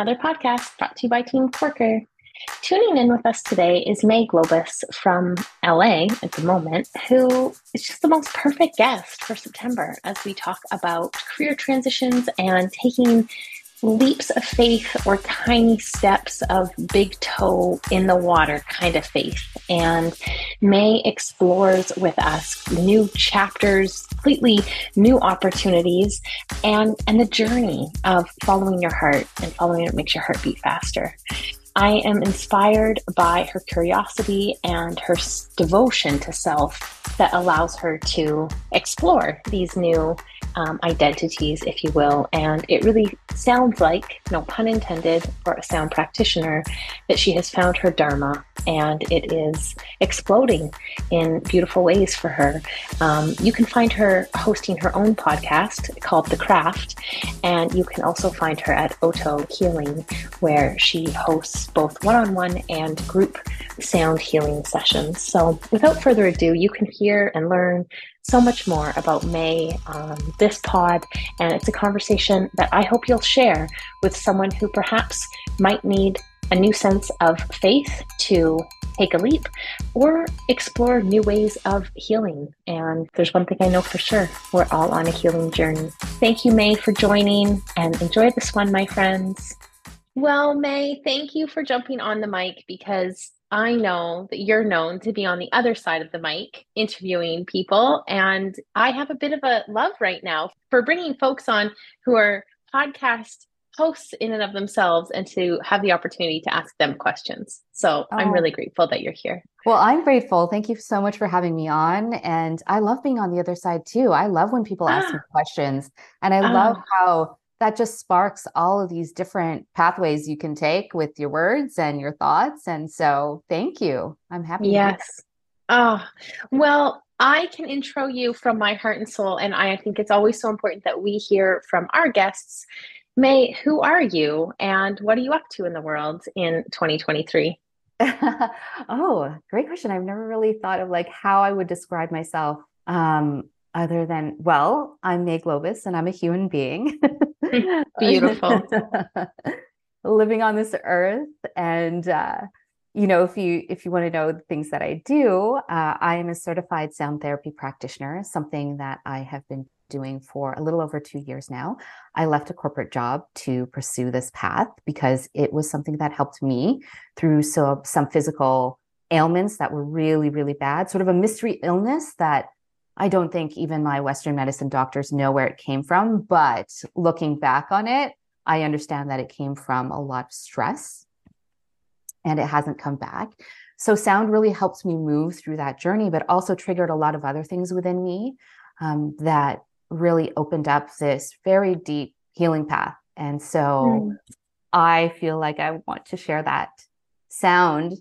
Another podcast brought to you by Team Quirker. Tuning in with us today is May Globus from LA at the moment, who is just the most perfect guest for September as we talk about career transitions and taking leaps of faith or tiny steps of big toe in the water kind of faith. And May explores with us new chapters, completely new opportunities, and, and the journey of following your heart and following it makes your heart beat faster. I am inspired by her curiosity and her devotion to self that allows her to explore these new um, identities, if you will. And it really sounds like, no pun intended, for a sound practitioner, that she has found her Dharma and it is exploding in beautiful ways for her. Um, you can find her hosting her own podcast called The Craft, and you can also find her at Oto Healing, where she hosts both one on one and group sound healing sessions. So, without further ado, you can hear and learn so much more about May on this pod, and it's a conversation that I hope you'll share with someone who perhaps might need a new sense of faith to take a leap or explore new ways of healing. And there's one thing I know for sure we're all on a healing journey. Thank you, May, for joining and enjoy this one, my friends. Well, May, thank you for jumping on the mic because I know that you're known to be on the other side of the mic interviewing people. And I have a bit of a love right now for bringing folks on who are podcast hosts in and of themselves and to have the opportunity to ask them questions. So oh. I'm really grateful that you're here. Well, I'm grateful. Thank you so much for having me on. And I love being on the other side too. I love when people ask me questions. And I love ah. how that just sparks all of these different pathways you can take with your words and your thoughts. And so thank you. I'm happy. Yes. Oh, well, I can intro you from my heart and soul. And I think it's always so important that we hear from our guests. May, who are you and what are you up to in the world in 2023? oh, great question. I've never really thought of like how I would describe myself. Um, other than well i'm may globus and i'm a human being. Beautiful. Living on this earth. And uh, you know if you if you want to know the things that i do uh, i am a certified sound therapy practitioner something that i have been doing for a little over two years now. I left a corporate job to pursue this path because it was something that helped me through so some physical ailments that were really really bad sort of a mystery illness that I don't think even my Western medicine doctors know where it came from. But looking back on it, I understand that it came from a lot of stress and it hasn't come back. So, sound really helps me move through that journey, but also triggered a lot of other things within me um, that really opened up this very deep healing path. And so, mm. I feel like I want to share that sound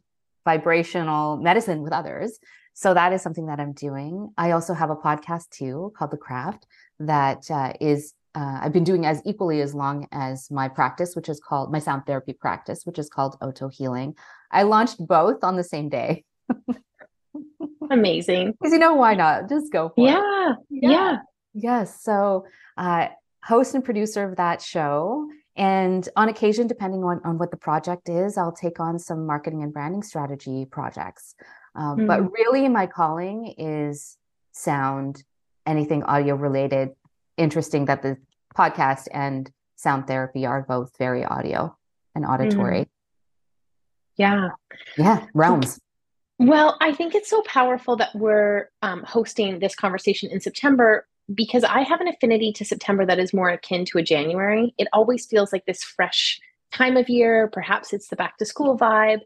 vibrational medicine with others so that is something that I'm doing. I also have a podcast too called The Craft that uh, is uh, I've been doing as equally as long as my practice, which is called my sound therapy practice, which is called Oto Healing. I launched both on the same day. Amazing. Because you know why not? Just go for yeah, it. Yeah. Yeah. Yes. So, uh, host and producer of that show. And on occasion, depending on, on what the project is, I'll take on some marketing and branding strategy projects. Um, mm-hmm. But really, my calling is sound, anything audio related. Interesting that the podcast and sound therapy are both very audio and auditory. Mm-hmm. Yeah. Yeah, realms. Well, I think it's so powerful that we're um, hosting this conversation in September because I have an affinity to September that is more akin to a January. It always feels like this fresh time of year, perhaps it's the back to school vibe.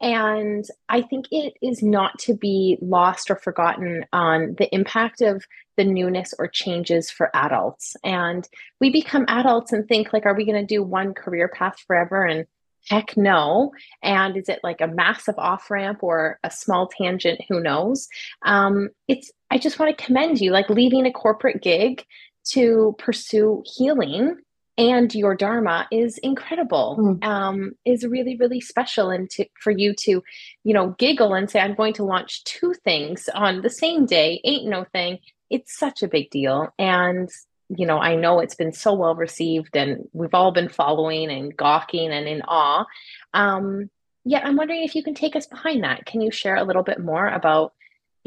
And I think it is not to be lost or forgotten on the impact of the newness or changes for adults. And we become adults and think like, are we going to do one career path forever? And heck no. And is it like a massive off ramp or a small tangent? Who knows? Um, it's, I just want to commend you, like leaving a corporate gig to pursue healing and your dharma is incredible mm. um, is really really special and to, for you to you know giggle and say i'm going to launch two things on the same day ain't no thing it's such a big deal and you know, I know it's been so well received and we've all been following and gawking and in awe. Um, yeah, I'm wondering if you can take us behind that. Can you share a little bit more about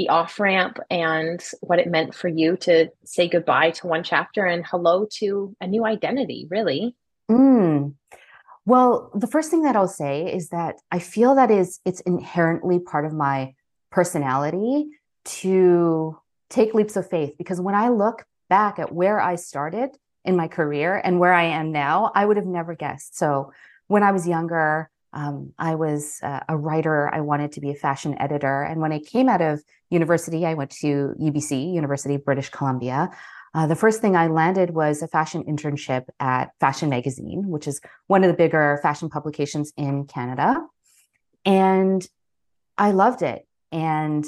the off ramp and what it meant for you to say goodbye to one chapter and hello to a new identity, really? Mm. Well, the first thing that I'll say is that I feel that is it's inherently part of my personality to take leaps of faith because when I look back at where I started in my career and where I am now, I would have never guessed. So when I was younger, um, I was uh, a writer. I wanted to be a fashion editor. And when I came out of university, I went to UBC, University of British Columbia. Uh, the first thing I landed was a fashion internship at Fashion Magazine, which is one of the bigger fashion publications in Canada. And I loved it. And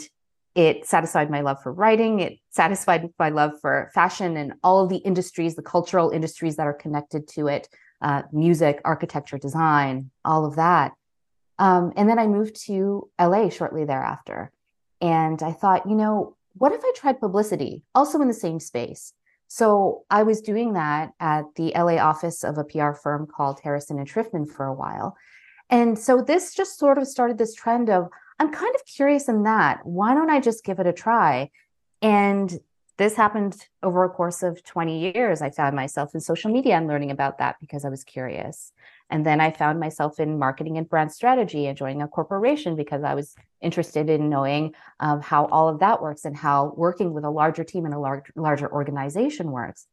it satisfied my love for writing. It satisfied my love for fashion and all of the industries, the cultural industries that are connected to it uh, music, architecture, design, all of that. Um, and then I moved to LA shortly thereafter. And I thought, you know, what if I tried publicity also in the same space? So I was doing that at the LA office of a PR firm called Harrison and Shriftman for a while. And so this just sort of started this trend of I'm kind of curious in that. Why don't I just give it a try? And this happened over a course of 20 years. I found myself in social media and learning about that because I was curious. And then I found myself in marketing and brand strategy and joining a corporation because I was interested in knowing um, how all of that works and how working with a larger team and a large, larger organization works.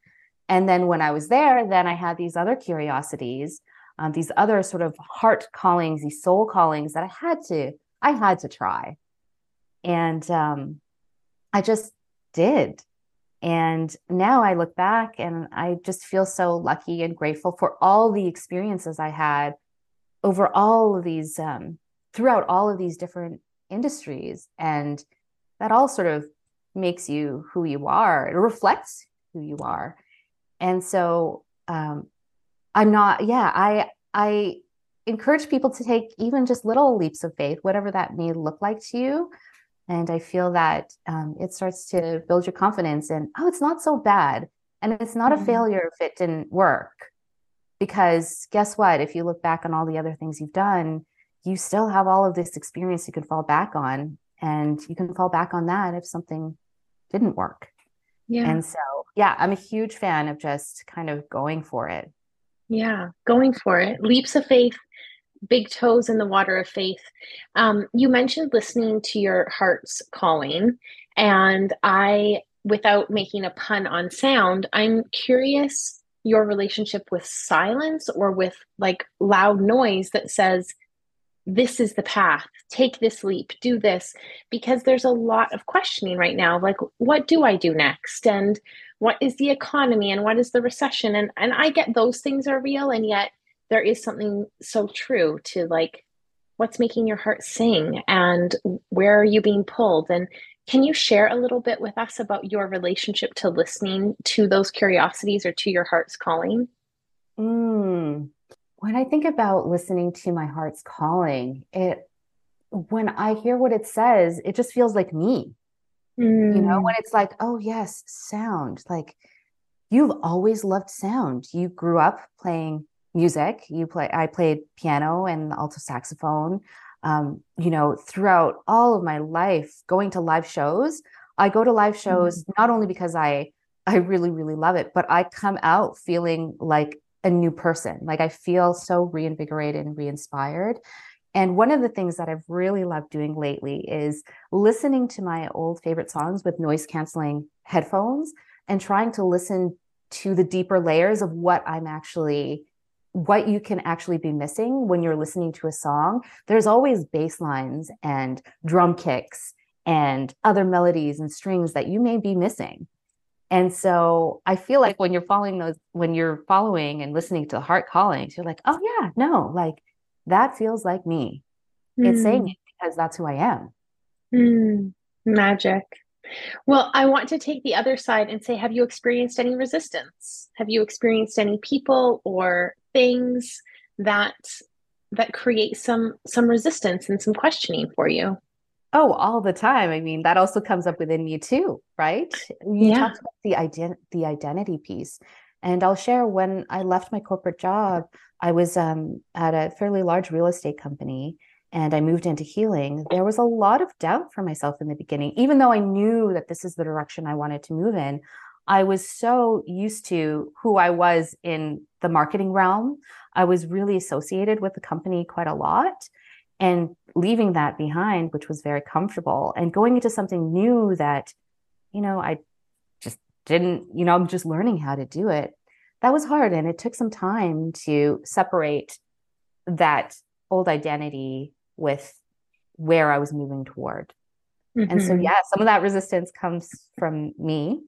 And then when I was there, then I had these other curiosities, um, these other sort of heart callings, these soul callings that I had to, I had to try. And um, I just did. And now I look back and I just feel so lucky and grateful for all the experiences I had over all of these, um, throughout all of these different industries. And that all sort of makes you who you are, it reflects who you are. And so um, I'm not, yeah, I, I encourage people to take even just little leaps of faith, whatever that may look like to you. And I feel that um, it starts to build your confidence and, oh, it's not so bad. And it's not mm-hmm. a failure if it didn't work. Because guess what? If you look back on all the other things you've done, you still have all of this experience you can fall back on. And you can fall back on that if something didn't work. Yeah. And so, yeah, I'm a huge fan of just kind of going for it. Yeah, going for it. Leaps of faith big toes in the water of faith. Um, you mentioned listening to your heart's calling, and I, without making a pun on sound, I'm curious your relationship with silence or with like loud noise that says, this is the path, take this leap, do this, because there's a lot of questioning right now. Like, what do I do next? And what is the economy and what is the recession? And and I get those things are real, and yet there is something so true to like what's making your heart sing and where are you being pulled and can you share a little bit with us about your relationship to listening to those curiosities or to your heart's calling mm. when i think about listening to my heart's calling it when i hear what it says it just feels like me mm. you know when mm. it's like oh yes sound like you've always loved sound you grew up playing music. You play, I played piano and alto saxophone. Um, you know, throughout all of my life, going to live shows. I go to live shows mm-hmm. not only because I I really really love it, but I come out feeling like a new person. Like I feel so reinvigorated and re-inspired. And one of the things that I've really loved doing lately is listening to my old favorite songs with noise canceling headphones and trying to listen to the deeper layers of what I'm actually what you can actually be missing when you're listening to a song. There's always bass lines and drum kicks and other melodies and strings that you may be missing. And so I feel like when you're following those, when you're following and listening to the heart callings, you're like, oh yeah, no, like that feels like me. Mm. It's saying hmm. it because that's who I am. Mm. Magic. Well, I want to take the other side and say, have you experienced any resistance? Have you experienced any people or things that that create some some resistance and some questioning for you Oh, all the time. I mean, that also comes up within me too, right? You Yeah. talked about the ident the identity piece. And I'll share when I left my corporate job, I was um, at a fairly large real estate company and I moved into healing. There was a lot of doubt for myself in the beginning, even though I knew that this is the direction I wanted to move in. I was so used to who I was in the marketing realm. I was really associated with the company quite a lot and leaving that behind which was very comfortable and going into something new that you know i just didn't you know i'm just learning how to do it that was hard and it took some time to separate that old identity with where i was moving toward mm-hmm. and so mm-hmm. yeah some of that resistance comes from me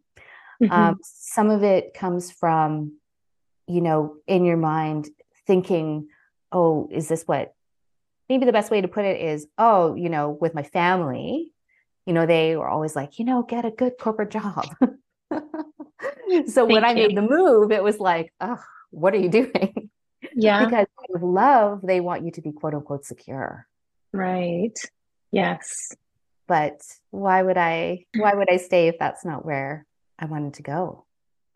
mm-hmm. um, some of it comes from you know in your mind thinking oh is this what maybe the best way to put it is, oh, you know, with my family, you know, they were always like, you know, get a good corporate job. so when I made the move, it was like, oh, what are you doing? Yeah. because with love, they want you to be quote unquote secure. Right. Yes. But why would I why would I stay if that's not where I wanted to go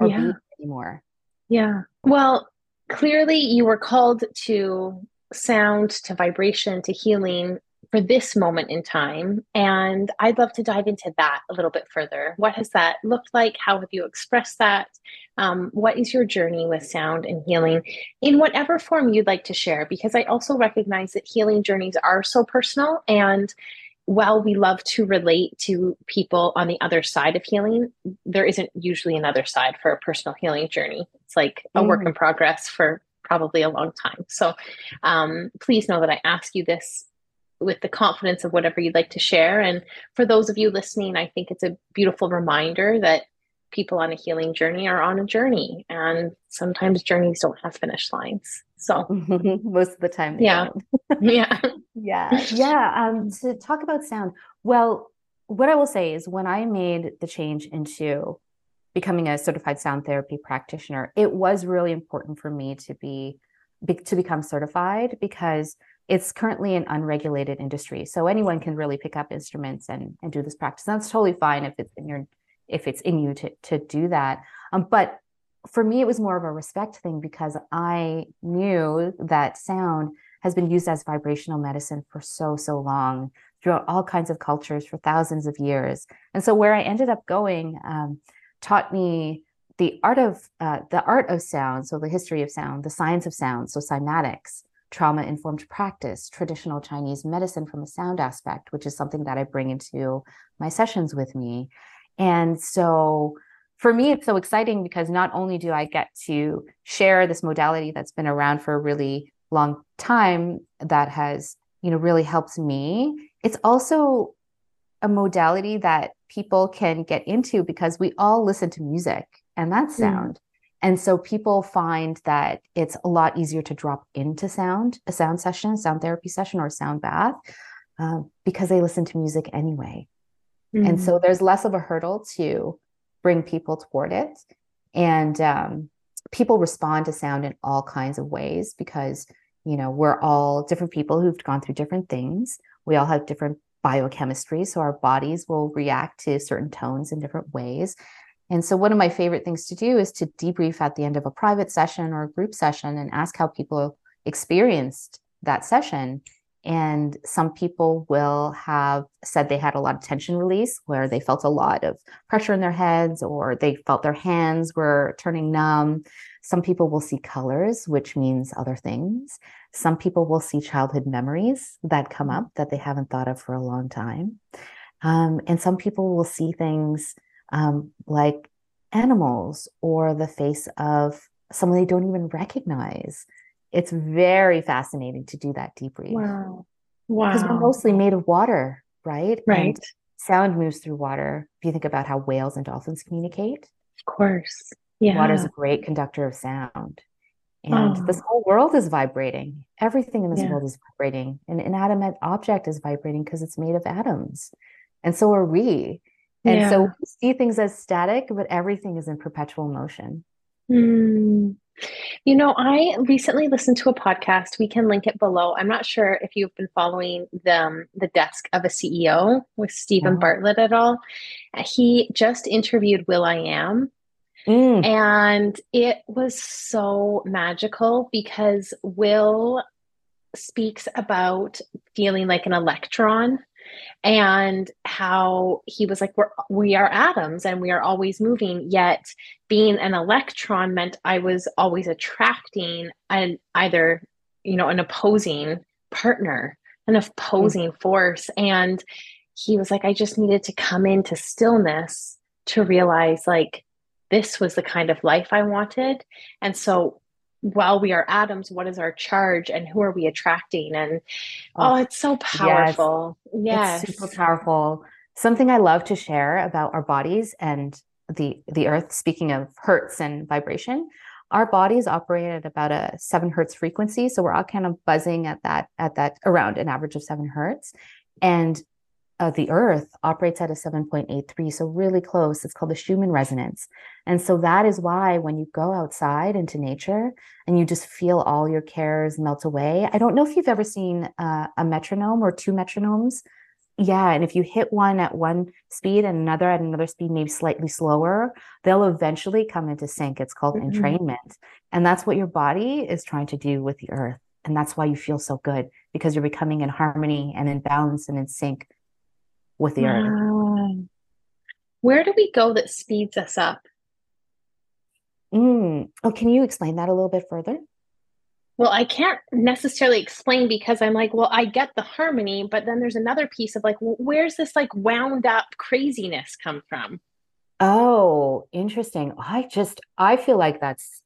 or yeah. be anymore? Yeah. Well, clearly you were called to sound to vibration to healing for this moment in time. And I'd love to dive into that a little bit further. What has that looked like? How have you expressed that? Um, what is your journey with sound and healing in whatever form you'd like to share? Because I also recognize that healing journeys are so personal. And while we love to relate to people on the other side of healing, there isn't usually another side for a personal healing journey. It's like a mm. work in progress for probably a long time. So um, please know that I ask you this with the confidence of whatever you'd like to share. And for those of you listening, I think it's a beautiful reminder that people on a healing journey are on a journey, and sometimes journeys don't have finish lines. So most of the time, yeah, yeah, yeah, yeah. Um, to talk about sound, well, what I will say is when I made the change into becoming a certified sound therapy practitioner, it was really important for me to be, be to become certified because it's currently an unregulated industry. So anyone can really pick up instruments and, and do this practice. That's totally fine if it's in your if it's in you to to do that. Um, but for me, it was more of a respect thing because I knew that sound has been used as vibrational medicine for so so long throughout all kinds of cultures for thousands of years. And so where I ended up going, um, taught me the art of uh, the art of sound, so the history of sound, the science of sound, so cymatics, trauma informed practice, traditional Chinese medicine from a sound aspect, which is something that I bring into my sessions with me. And so for me, it's so exciting because not only do I get to share this modality that's been around for a really long time that has, you know, really helped me, it's also a modality that people can get into because we all listen to music and that's hmm. sound. Mm. And so people find that it's a lot easier to drop into sound, a sound session, sound therapy session, or sound bath uh, because they listen to music anyway. Mm. And so hmm. there's less of a hurdle to bring people toward it. And um, people respond to sound in all kinds of ways because, you know, we're all different people who've gone through different things. We all have different biochemistry. So our bodies will react to certain tones in different ways. And so, one of my favorite things to do is to debrief at the end of a private session or a group session and ask how people experienced that session. And some people will have said they had a lot of tension release where they felt a lot of pressure in their heads or they felt their hands were turning numb. Some people will see colors, which means other things. Some people will see childhood memories that come up that they haven't thought of for a long time. Um, and some people will see things um, like animals or the face of someone they don't even recognize. It's very fascinating to do that debrief. Wow. Wow. Because we're mostly made of water, right? Right. And sound moves through water. If you think about how whales and dolphins communicate, of course. Yeah. Water is a great conductor of sound. And oh. this whole world is vibrating. Everything in this yeah. world is vibrating. An inanimate object is vibrating because it's made of atoms. And so are we. And yeah. so we see things as static, but everything is in perpetual motion. Mm. You know, I recently listened to a podcast. We can link it below. I'm not sure if you've been following the um, the desk of a CEO with Steven yeah. Bartlett at all. He just interviewed will.i.am. Mm. And it was so magical because Will speaks about feeling like an electron and how he was like we're we are atoms and we are always moving yet being an electron meant i was always attracting an either you know an opposing partner an opposing mm-hmm. force and he was like i just needed to come into stillness to realize like this was the kind of life i wanted and so while we are atoms, what is our charge and who are we attracting? And oh, oh it's so powerful. Yes. yes. It's super powerful. Something I love to share about our bodies and the the earth, speaking of hertz and vibration, our bodies operate at about a seven hertz frequency. So we're all kind of buzzing at that, at that around an average of seven hertz. And uh, the earth operates at a 7.83 so really close. It's called the schumann resonance. And so that is why when you go outside into nature and you just feel all your cares melt away i don't know if you've ever seen uh, a metronome or two metronomes. Yeah and if you hit one at one speed and another at another speed maybe slightly slower they'll eventually come into sync. It's called mm-hmm. entrainment. And that's what your body is trying to do with the earth. And that's why you feel so good because you're becoming in harmony and in balance and in sync with the wow. earth. Where do we go that speeds us up? Mm. Oh, can you explain that a little bit further? Well, I can't necessarily explain because I'm like, well, I get the harmony, but then there's another piece of like, well, where's this like wound up craziness come from? Oh, interesting. I just, I feel like that's,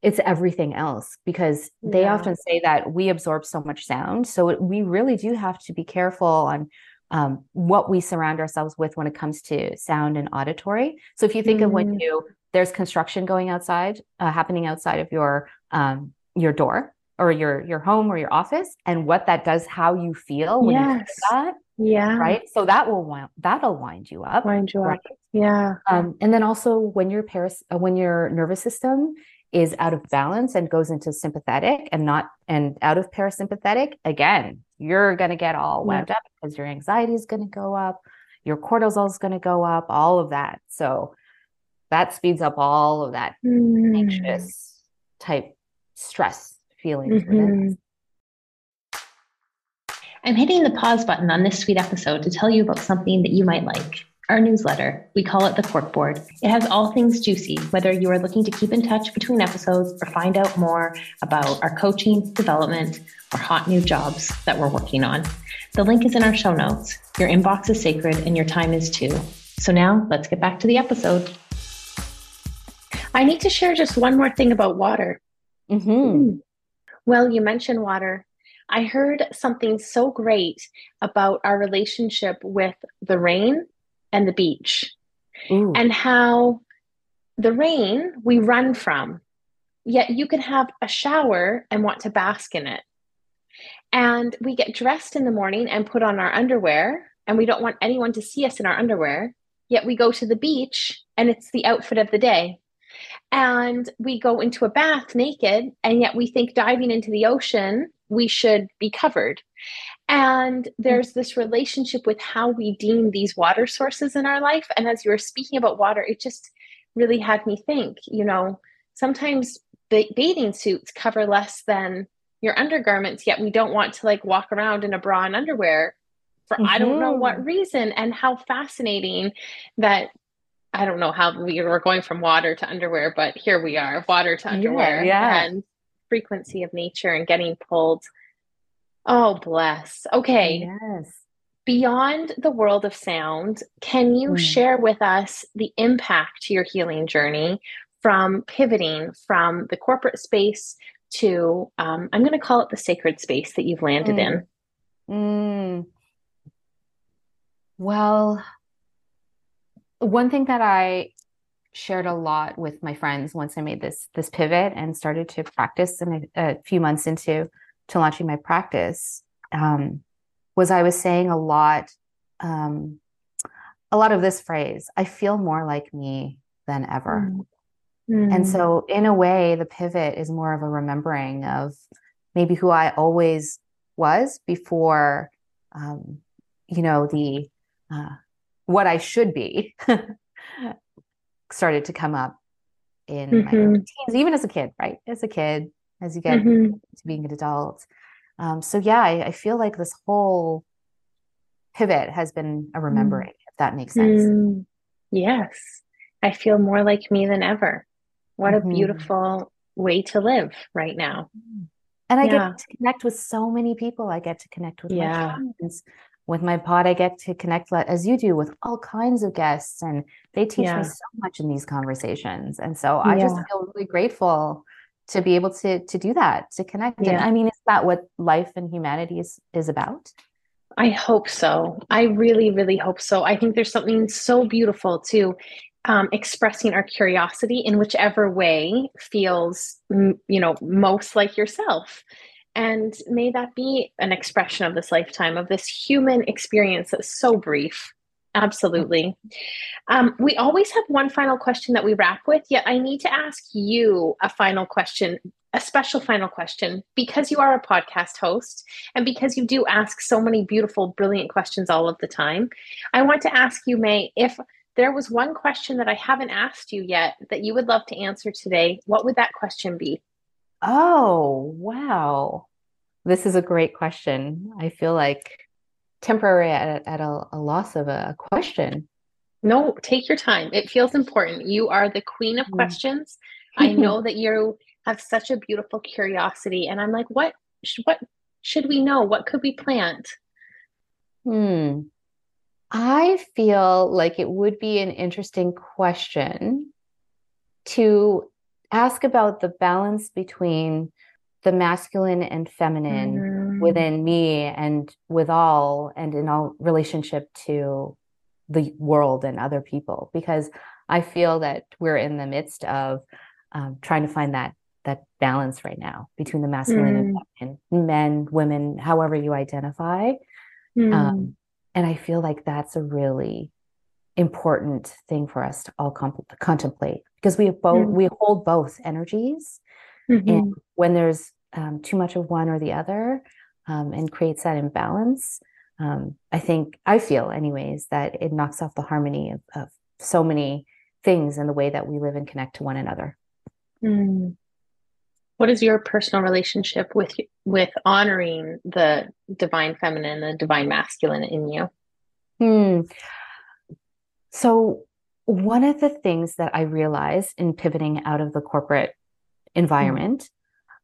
it's everything else because they yeah. often say that we absorb so much sound. So we really do have to be careful on um, what we surround ourselves with when it comes to sound and auditory. So if you think mm-hmm. of when mm-hmm. you there's construction going outside, uh, happening outside of your um, your door or your your home or your office, and what that does, how you feel when yes. you hear that. Yeah. Right. So that will wind, that'll wind you up. Wind you right? up. Yeah. Um, and then also when your paras- uh, when your nervous system is out of balance and goes into sympathetic and not and out of parasympathetic, again, you're going to get all wound yeah. up because your anxiety is going to go up, your cortisol is going to go up, all of that. So that speeds up all of that mm. anxious type stress feelings mm-hmm. I'm hitting the pause button on this sweet episode to tell you about something that you might like our newsletter. We call it the Corkboard. It has all things juicy, whether you are looking to keep in touch between episodes or find out more about our coaching, development, or hot new jobs that we're working on. The link is in our show notes. Your inbox is sacred and your time is too. So now let's get back to the episode. I need to share just one more thing about water. Mm-hmm. Well, you mentioned water. I heard something so great about our relationship with the rain and the beach Ooh. and how the rain we run from, yet you can have a shower and want to bask in it. And we get dressed in the morning and put on our underwear, and we don't want anyone to see us in our underwear, yet we go to the beach and it's the outfit of the day. And we go into a bath naked, and yet we think diving into the ocean, we should be covered. And there's this relationship with how we deem these water sources in our life. And as you were speaking about water, it just really had me think, you know, sometimes bathing suits cover less than your undergarments, yet we don't want to like walk around in a bra and underwear for mm-hmm. I don't know what mm-hmm. reason. And how fascinating that I don't know how we were going from water to underwear, but here we are, water to underwear. Yeah, yeah. And frequency of nature and getting pulled Oh, bless. Okay. Yes. Beyond the world of sound, can you mm. share with us the impact to your healing journey from pivoting from the corporate space to, um, I'm going to call it the sacred space that you've landed mm. in? Mm. Well, one thing that I shared a lot with my friends once I made this this pivot and started to practice in a, a few months into to launching my practice um, was I was saying a lot, um, a lot of this phrase, I feel more like me than ever. Mm. And so, in a way, the pivot is more of a remembering of maybe who I always was before, um, you know, the uh, what I should be started to come up in mm-hmm. my teens, even as a kid, right? As a kid, as you get mm-hmm. to being an adult. Um, so yeah, I, I, feel like this whole pivot has been a remembering, mm. if that makes sense. Mm. Yes. I feel more like me than ever. What mm-hmm. a beautiful way to live right now. And I yeah. get to connect with so many people. I get to connect with yeah. my friends. With my pod, I get to connect as you do with all kinds of guests, and they teach yeah. me so much in these conversations. And so I just feel really grateful to be able to to do that, to connect. And I mean, is that what life and humanity is is about? I hope so. I really, really hope so. I think there's something so beautiful to um, expressing our curiosity in whichever way feels, you know, most like yourself. And may that be an expression of this lifetime, of this human experience that's so brief. Absolutely. Um, we always have one final question that we wrap with, yet I need to ask you a final question a special final question because you are a podcast host and because you do ask so many beautiful, brilliant questions all of the time. I want to ask you, May, if there was one question that I haven't asked you yet that you would love to answer today, what would that question be? Oh, wow. This is a great question. I feel like temporary at, at a, a loss of a question. No, take your time. It feels important. You are the queen of mm. questions. I know that you have such a beautiful curiosity and i'm like what what should we know what could we plant hmm i feel like it would be an interesting question to ask about the balance between the masculine and feminine mm. Within me and with all and in all relationship to the world and other people because i feel that we're in the midst of um, trying to find that that balance right now between the masculine mm. and feminine, men, women, however you identify. Mm. Um, and I feel like that's a really important thing for us to all comp- contemplate because we both mm. we hold both energies, mm-hmm. and when there's um, too much of one or the other, um, and creates that imbalance, um, I think I feel, anyways, that it knocks off the harmony of, of so many things in the way that we live and connect to one another. Mm. What is your personal relationship with with honoring the divine feminine, the divine masculine in you? Hmm. So one of the things that I realized in pivoting out of the corporate environment mm.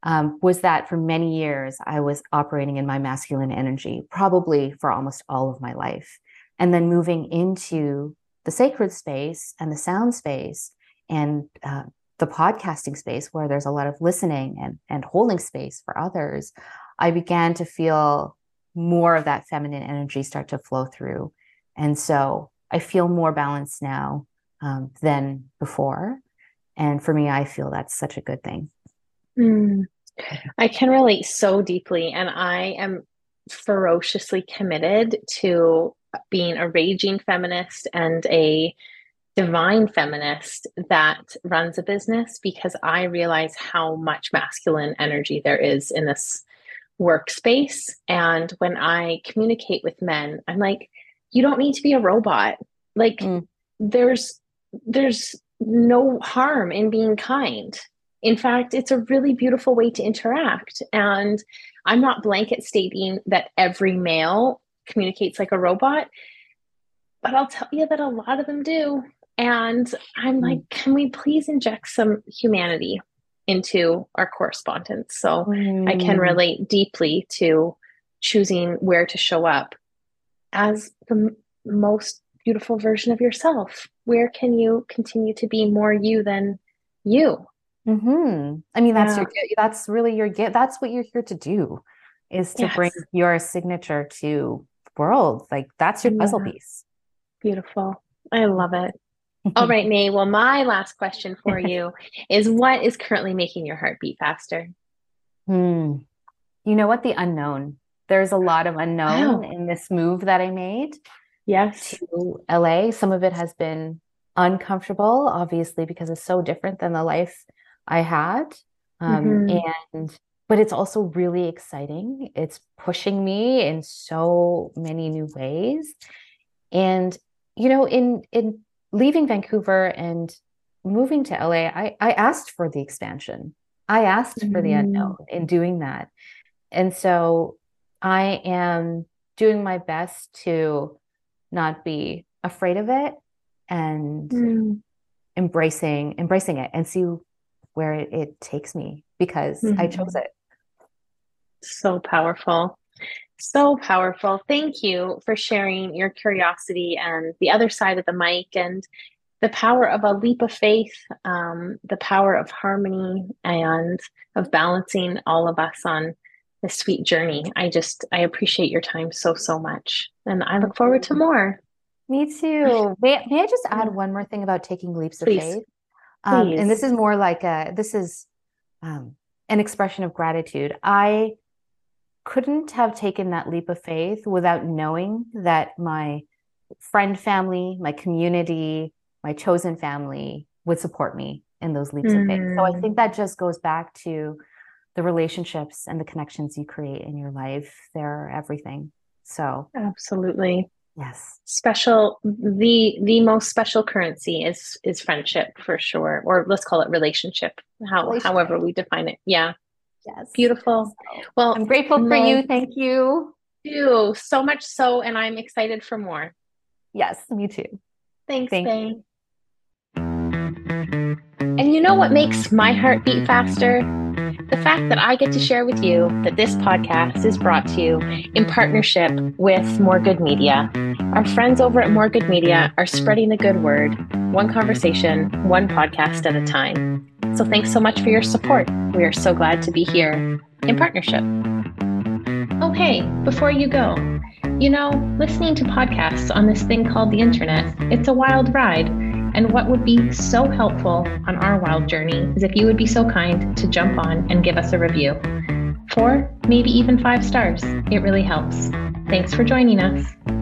Um, was that for many years I was operating in my masculine energy, probably for almost all of my life, and then moving into the sacred space and the sound space and uh, the podcasting space where there's a lot of listening and, and holding space for others, I began to feel more of that feminine energy start to flow through. And so I feel more balanced now um, than before. And for me, I feel that's such a good thing. Mm. I can relate so deeply. And I am ferociously committed to being a raging feminist and a divine feminist that runs a business because I realize how much masculine energy there is in this workspace. And when I communicate with men, I'm like, you don't need to be a robot. Like mm. there's there's no harm in being kind. In fact, it's a really beautiful way to interact. And I'm not blanket stating that every male communicates like a robot, but I'll tell you that a lot of them do. And I'm mm. like, can we please inject some humanity into our correspondence? So mm. I can mm. relate deeply to choosing where to show up as the m- most beautiful version of yourself. Where can you continue to be more you than you? Mm-hmm. I mean, that's yeah. your that's really your gift. That's what you're here to do, is to yes. bring your signature to the world. Like that's your puzzle yeah. piece. Beautiful. I love it. All right, May. Well, my last question for you is what is currently making your heart beat faster? Hmm. You know what? The unknown. There's a lot of unknown wow. in this move that I made. Yes. To LA. Some of it has been uncomfortable, obviously, because it's so different than the life I had. Um, mm-hmm. And but it's also really exciting. It's pushing me in so many new ways. And you know, in in leaving Vancouver and moving to LA, I, I asked for the expansion. I asked mm-hmm. for the unknown mm. in doing that. And so I am doing my best to not be afraid of it and mm. embracing embracing it and see where it, it takes me because mm-hmm. I chose it. So powerful. So powerful. Thank you for sharing your curiosity and the other side of the mic and the power of a leap of faith, um, the power of harmony, and of balancing all of us on this sweet journey. I just, I appreciate your time so, so much. And I look forward to more. Me too. May, may I just add one more thing about taking leaps Please. of faith? Um, and this is more like a, this is um, an expression of gratitude. I couldn't have taken that leap of faith without knowing that my friend family, my community, my chosen family would support me in those leaps mm. of faith. So I mm. think that just goes back to the relationships and the connections you create in your life. They're everything. So absolutely. Yes. Special the the most special currency is is friendship for sure. Or let's call it relationship. How relationship. however we define it. Yeah. Yes. Beautiful. Well I'm grateful for you. Thank you. You so much so and I'm excited for more. Yes, me too. Thanks, Thank Faye. You. And you know what makes my heart beat faster? The fact that I get to share with you that this podcast is brought to you in partnership with More Good Media. Our friends over at More Good Media are spreading the good word, one conversation, one podcast at a time. So thanks so much for your support. We are so glad to be here in partnership. Oh, hey, before you go, you know, listening to podcasts on this thing called the internet, it's a wild ride. And what would be so helpful on our wild journey is if you would be so kind to jump on and give us a review. Four, maybe even five stars. It really helps. Thanks for joining us.